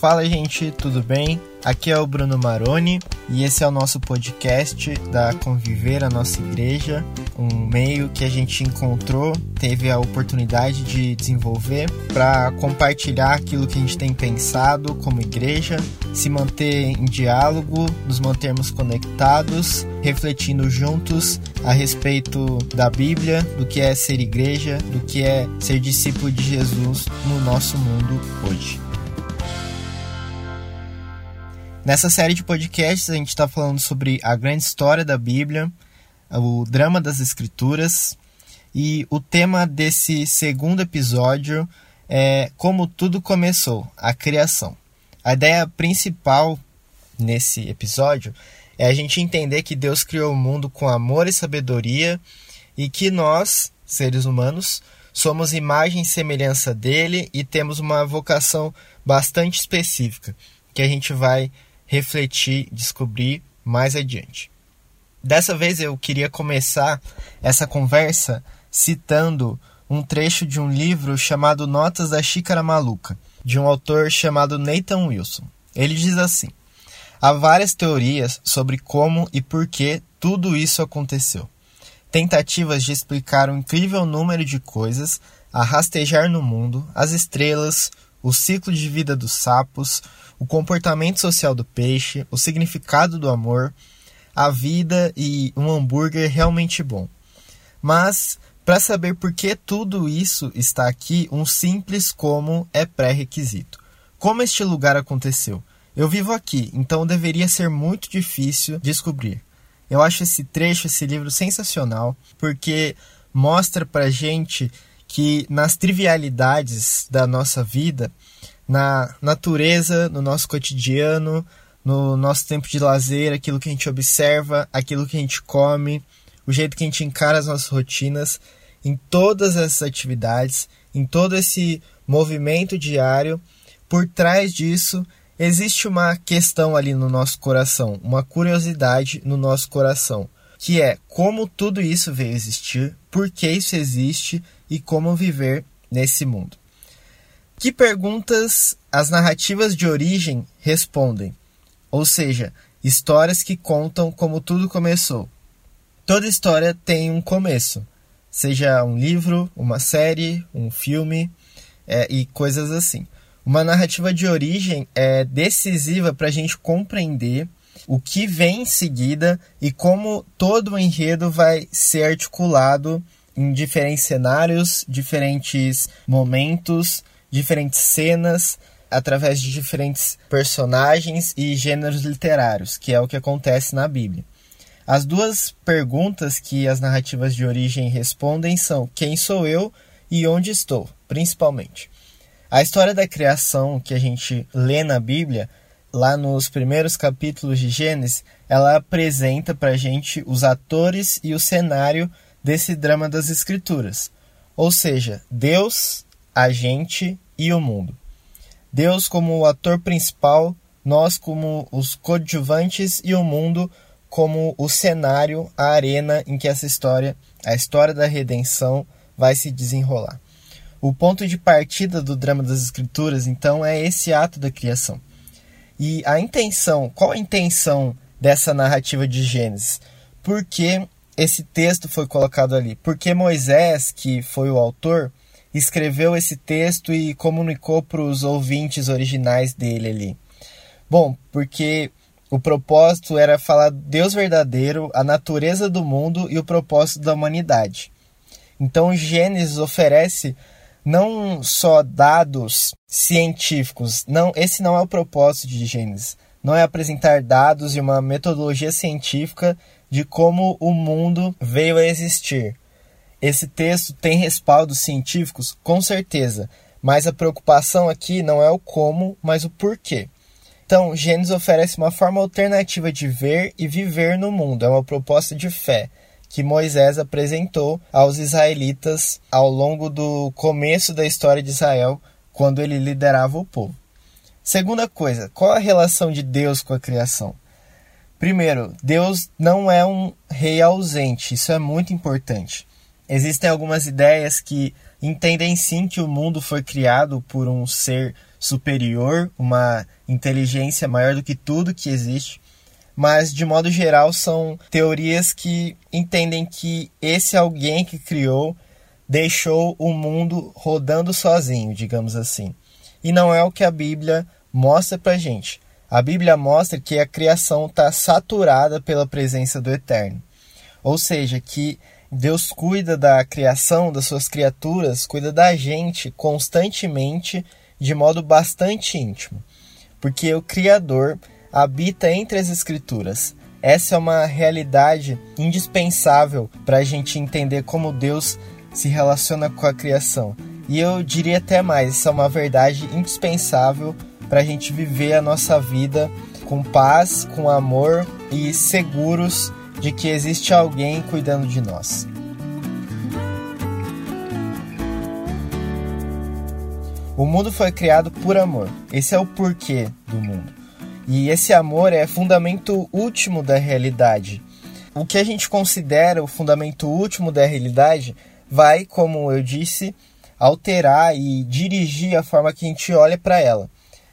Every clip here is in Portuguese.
Fala, gente, tudo bem? Aqui é o Bruno Maroni e esse é o nosso podcast da Conviver a Nossa Igreja, um meio que a gente encontrou, teve a oportunidade de desenvolver para compartilhar aquilo que a gente tem pensado como igreja, se manter em diálogo, nos mantermos conectados, refletindo juntos a respeito da Bíblia, do que é ser igreja, do que é ser discípulo de Jesus no nosso mundo hoje. Nessa série de podcasts, a gente está falando sobre a grande história da Bíblia, o drama das Escrituras, e o tema desse segundo episódio é como tudo começou a criação. A ideia principal nesse episódio é a gente entender que Deus criou o mundo com amor e sabedoria e que nós, seres humanos, somos imagem e semelhança dele e temos uma vocação bastante específica que a gente vai refletir, descobrir mais adiante. Dessa vez eu queria começar essa conversa citando um trecho de um livro chamado Notas da Xícara Maluca, de um autor chamado Nathan Wilson. Ele diz assim: Há várias teorias sobre como e por que tudo isso aconteceu. Tentativas de explicar um incrível número de coisas a rastejar no mundo, as estrelas, o ciclo de vida dos sapos, o comportamento social do peixe, o significado do amor, a vida e um hambúrguer realmente bom. Mas, para saber por que tudo isso está aqui, um simples como é pré-requisito. Como este lugar aconteceu? Eu vivo aqui, então deveria ser muito difícil descobrir. Eu acho esse trecho, esse livro sensacional, porque mostra pra gente que nas trivialidades da nossa vida na natureza, no nosso cotidiano, no nosso tempo de lazer, aquilo que a gente observa, aquilo que a gente come, o jeito que a gente encara as nossas rotinas, em todas essas atividades, em todo esse movimento diário, por trás disso existe uma questão ali no nosso coração, uma curiosidade no nosso coração, que é como tudo isso veio existir, por que isso existe e como viver nesse mundo. Que perguntas as narrativas de origem respondem? Ou seja, histórias que contam como tudo começou. Toda história tem um começo, seja um livro, uma série, um filme é, e coisas assim. Uma narrativa de origem é decisiva para a gente compreender o que vem em seguida e como todo o enredo vai ser articulado em diferentes cenários, diferentes momentos diferentes cenas através de diferentes personagens e gêneros literários, que é o que acontece na Bíblia. As duas perguntas que as narrativas de origem respondem são: quem sou eu e onde estou, principalmente. A história da criação que a gente lê na Bíblia, lá nos primeiros capítulos de Gênesis, ela apresenta para a gente os atores e o cenário desse drama das Escrituras. Ou seja, Deus a gente e o mundo. Deus como o ator principal, nós como os coadjuvantes e o mundo como o cenário, a arena em que essa história, a história da redenção, vai se desenrolar. O ponto de partida do drama das escrituras, então, é esse ato da criação. E a intenção, qual a intenção dessa narrativa de Gênesis? Por que esse texto foi colocado ali? Porque Moisés, que foi o autor, escreveu esse texto e comunicou para os ouvintes originais dele ali? Bom, porque o propósito era falar Deus verdadeiro, a natureza do mundo e o propósito da humanidade. Então, Gênesis oferece não só dados científicos, não, esse não é o propósito de Gênesis. Não é apresentar dados e uma metodologia científica de como o mundo veio a existir, esse texto tem respaldos científicos? Com certeza, mas a preocupação aqui não é o como, mas o porquê. Então, Gênesis oferece uma forma alternativa de ver e viver no mundo, é uma proposta de fé que Moisés apresentou aos israelitas ao longo do começo da história de Israel, quando ele liderava o povo. Segunda coisa, qual a relação de Deus com a criação? Primeiro, Deus não é um rei ausente, isso é muito importante existem algumas ideias que entendem sim que o mundo foi criado por um ser superior, uma inteligência maior do que tudo que existe, mas de modo geral são teorias que entendem que esse alguém que criou deixou o mundo rodando sozinho, digamos assim. E não é o que a Bíblia mostra pra gente. A Bíblia mostra que a criação está saturada pela presença do Eterno. Ou seja, que Deus cuida da criação, das suas criaturas, cuida da gente constantemente, de modo bastante íntimo. Porque o Criador habita entre as Escrituras. Essa é uma realidade indispensável para a gente entender como Deus se relaciona com a criação. E eu diria até mais: essa é uma verdade indispensável para a gente viver a nossa vida com paz, com amor e seguros de que existe alguém cuidando de nós. O mundo foi criado por amor. Esse é o porquê do mundo. E esse amor é fundamento último da realidade. O que a gente considera o fundamento último da realidade vai, como eu disse, alterar e dirigir a forma que a gente olha para ela.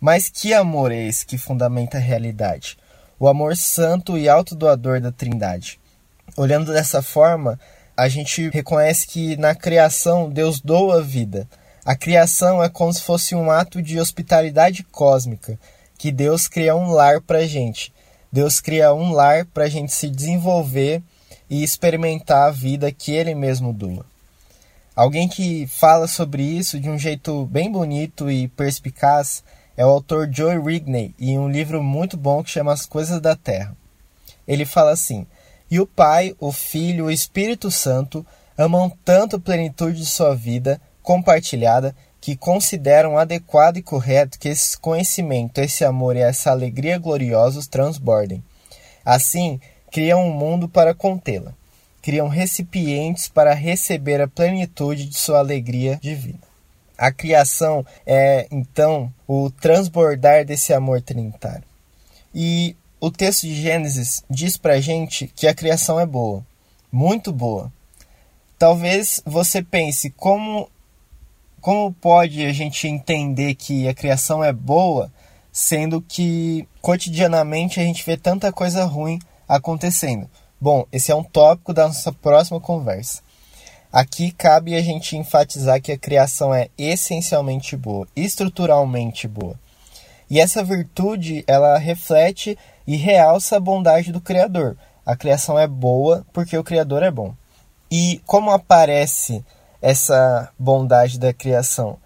Mas que amor é esse que fundamenta a realidade? O amor santo e autodoador da Trindade. Olhando dessa forma, a gente reconhece que na criação Deus doa a vida. A criação é como se fosse um ato de hospitalidade cósmica que Deus cria um lar para a gente. Deus cria um lar para a gente se desenvolver e experimentar a vida que Ele mesmo doa. Alguém que fala sobre isso de um jeito bem bonito e perspicaz é o autor Joe Rigney, em um livro muito bom que chama As Coisas da Terra. Ele fala assim: E o Pai, o Filho e o Espírito Santo amam tanto a plenitude de sua vida compartilhada que consideram adequado e correto que esse conhecimento, esse amor e essa alegria gloriosos transbordem. Assim, criam um mundo para contê-la. Criam recipientes para receber a plenitude de sua alegria divina. A criação é, então, o transbordar desse amor trinitário. E o texto de Gênesis diz pra gente que a criação é boa, muito boa. Talvez você pense como como pode a gente entender que a criação é boa, sendo que cotidianamente a gente vê tanta coisa ruim acontecendo? Bom, esse é um tópico da nossa próxima conversa. Aqui cabe a gente enfatizar que a criação é essencialmente boa, estruturalmente boa. E essa virtude, ela reflete e realça a bondade do Criador. A criação é boa porque o Criador é bom. E como aparece essa bondade da criação.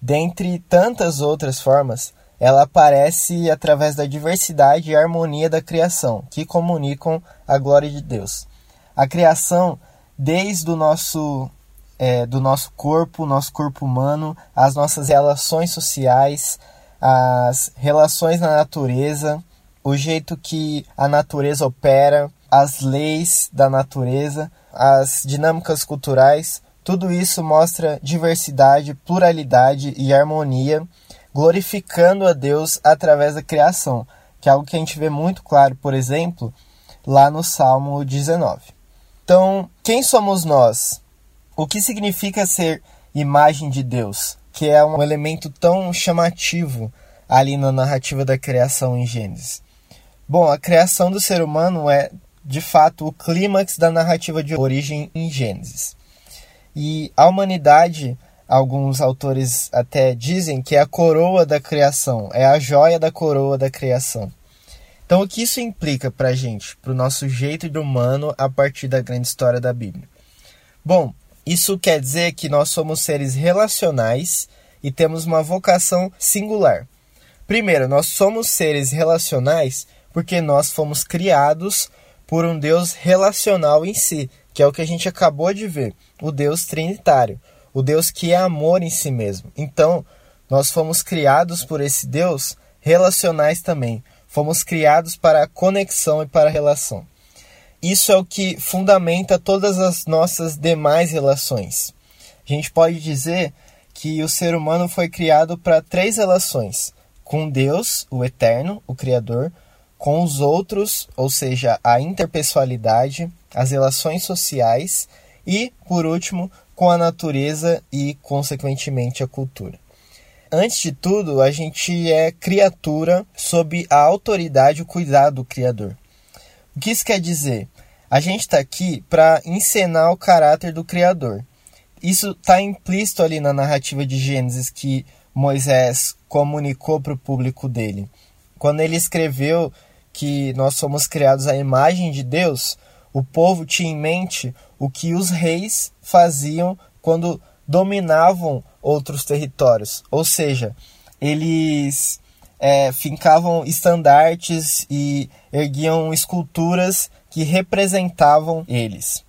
Dentre tantas outras formas, ela aparece através da diversidade e harmonia da criação, que comunicam a glória de Deus. A criação, desde o nosso, é, do nosso corpo, nosso corpo humano, as nossas relações sociais, as relações na natureza, o jeito que a natureza opera, as leis da natureza, as dinâmicas culturais, tudo isso mostra diversidade, pluralidade e harmonia, glorificando a Deus através da criação, que é algo que a gente vê muito claro, por exemplo, lá no Salmo 19. Então, quem somos nós? O que significa ser imagem de Deus, que é um elemento tão chamativo ali na narrativa da criação em Gênesis? Bom, a criação do ser humano é, de fato, o clímax da narrativa de origem em Gênesis. E a humanidade, alguns autores até dizem que é a coroa da criação, é a joia da coroa da criação. Então, o que isso implica para a gente, para o nosso jeito de humano a partir da grande história da Bíblia? Bom, isso quer dizer que nós somos seres relacionais e temos uma vocação singular. Primeiro, nós somos seres relacionais porque nós fomos criados por um Deus relacional em si, que é o que a gente acabou de ver, o Deus trinitário, o Deus que é amor em si mesmo. Então, nós fomos criados por esse Deus relacionais também. Fomos criados para a conexão e para a relação. Isso é o que fundamenta todas as nossas demais relações. A gente pode dizer que o ser humano foi criado para três relações: com Deus, o Eterno, o Criador, com os outros, ou seja, a interpessoalidade, as relações sociais e, por último, com a natureza e, consequentemente, a cultura. Antes de tudo, a gente é criatura sob a autoridade e o cuidado do Criador. O que isso quer dizer? A gente está aqui para encenar o caráter do Criador. Isso está implícito ali na narrativa de Gênesis que Moisés comunicou para o público dele. Quando ele escreveu que nós somos criados à imagem de Deus, o povo tinha em mente o que os reis faziam quando dominavam outros territórios. Ou seja, eles é, fincavam estandartes e erguiam esculturas que representavam eles.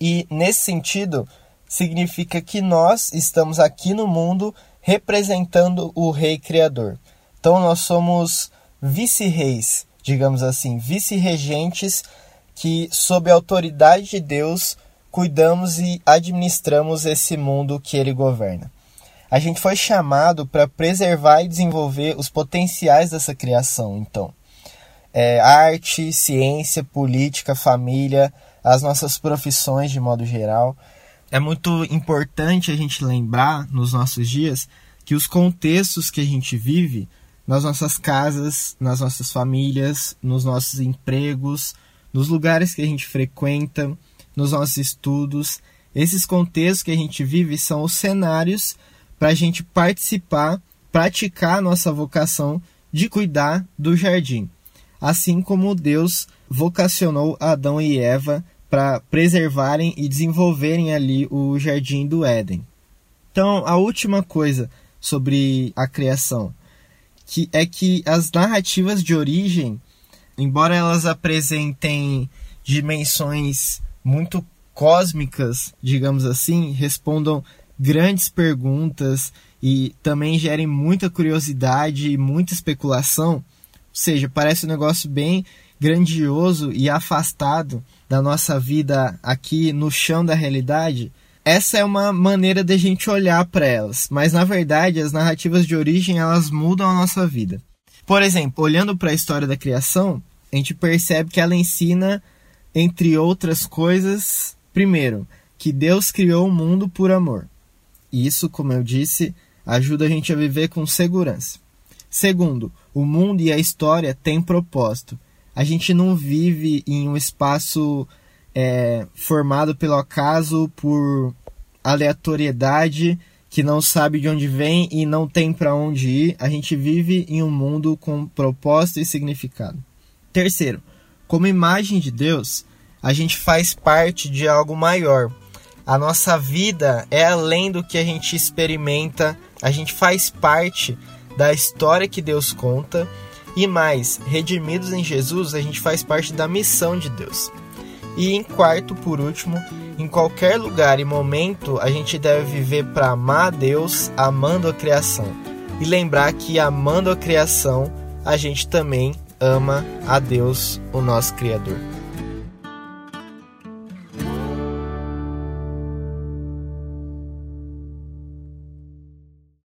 E nesse sentido, significa que nós estamos aqui no mundo representando o rei criador. Então nós somos vice-reis, digamos assim, vice-regentes que sob a autoridade de Deus cuidamos e administramos esse mundo que ele governa. A gente foi chamado para preservar e desenvolver os potenciais dessa criação, então. É, arte, ciência, política, família, as nossas profissões de modo geral. É muito importante a gente lembrar nos nossos dias que os contextos que a gente vive nas nossas casas, nas nossas famílias, nos nossos empregos, nos lugares que a gente frequenta, nos nossos estudos. Esses contextos que a gente vive são os cenários para a gente participar, praticar a nossa vocação de cuidar do jardim. Assim como Deus vocacionou Adão e Eva para preservarem e desenvolverem ali o jardim do Éden. Então, a última coisa sobre a criação, que é que as narrativas de origem, embora elas apresentem dimensões muito cósmicas, digamos assim, respondam grandes perguntas e também gerem muita curiosidade e muita especulação. Ou seja, parece um negócio bem grandioso e afastado da nossa vida aqui no chão da realidade. Essa é uma maneira de a gente olhar para elas, mas na verdade as narrativas de origem elas mudam a nossa vida. Por exemplo, olhando para a história da criação, a gente percebe que ela ensina entre outras coisas, primeiro, que Deus criou o mundo por amor. E isso, como eu disse, ajuda a gente a viver com segurança. Segundo, o mundo e a história têm propósito. A gente não vive em um espaço é, formado pelo acaso, por aleatoriedade, que não sabe de onde vem e não tem para onde ir. A gente vive em um mundo com propósito e significado. Terceiro, como imagem de Deus, a gente faz parte de algo maior. A nossa vida é além do que a gente experimenta, a gente faz parte da história que Deus conta e mais, redimidos em Jesus, a gente faz parte da missão de Deus. E em quarto, por último, em qualquer lugar e momento a gente deve viver para amar a Deus, amando a criação. E lembrar que amando a criação, a gente também ama a Deus, o nosso Criador.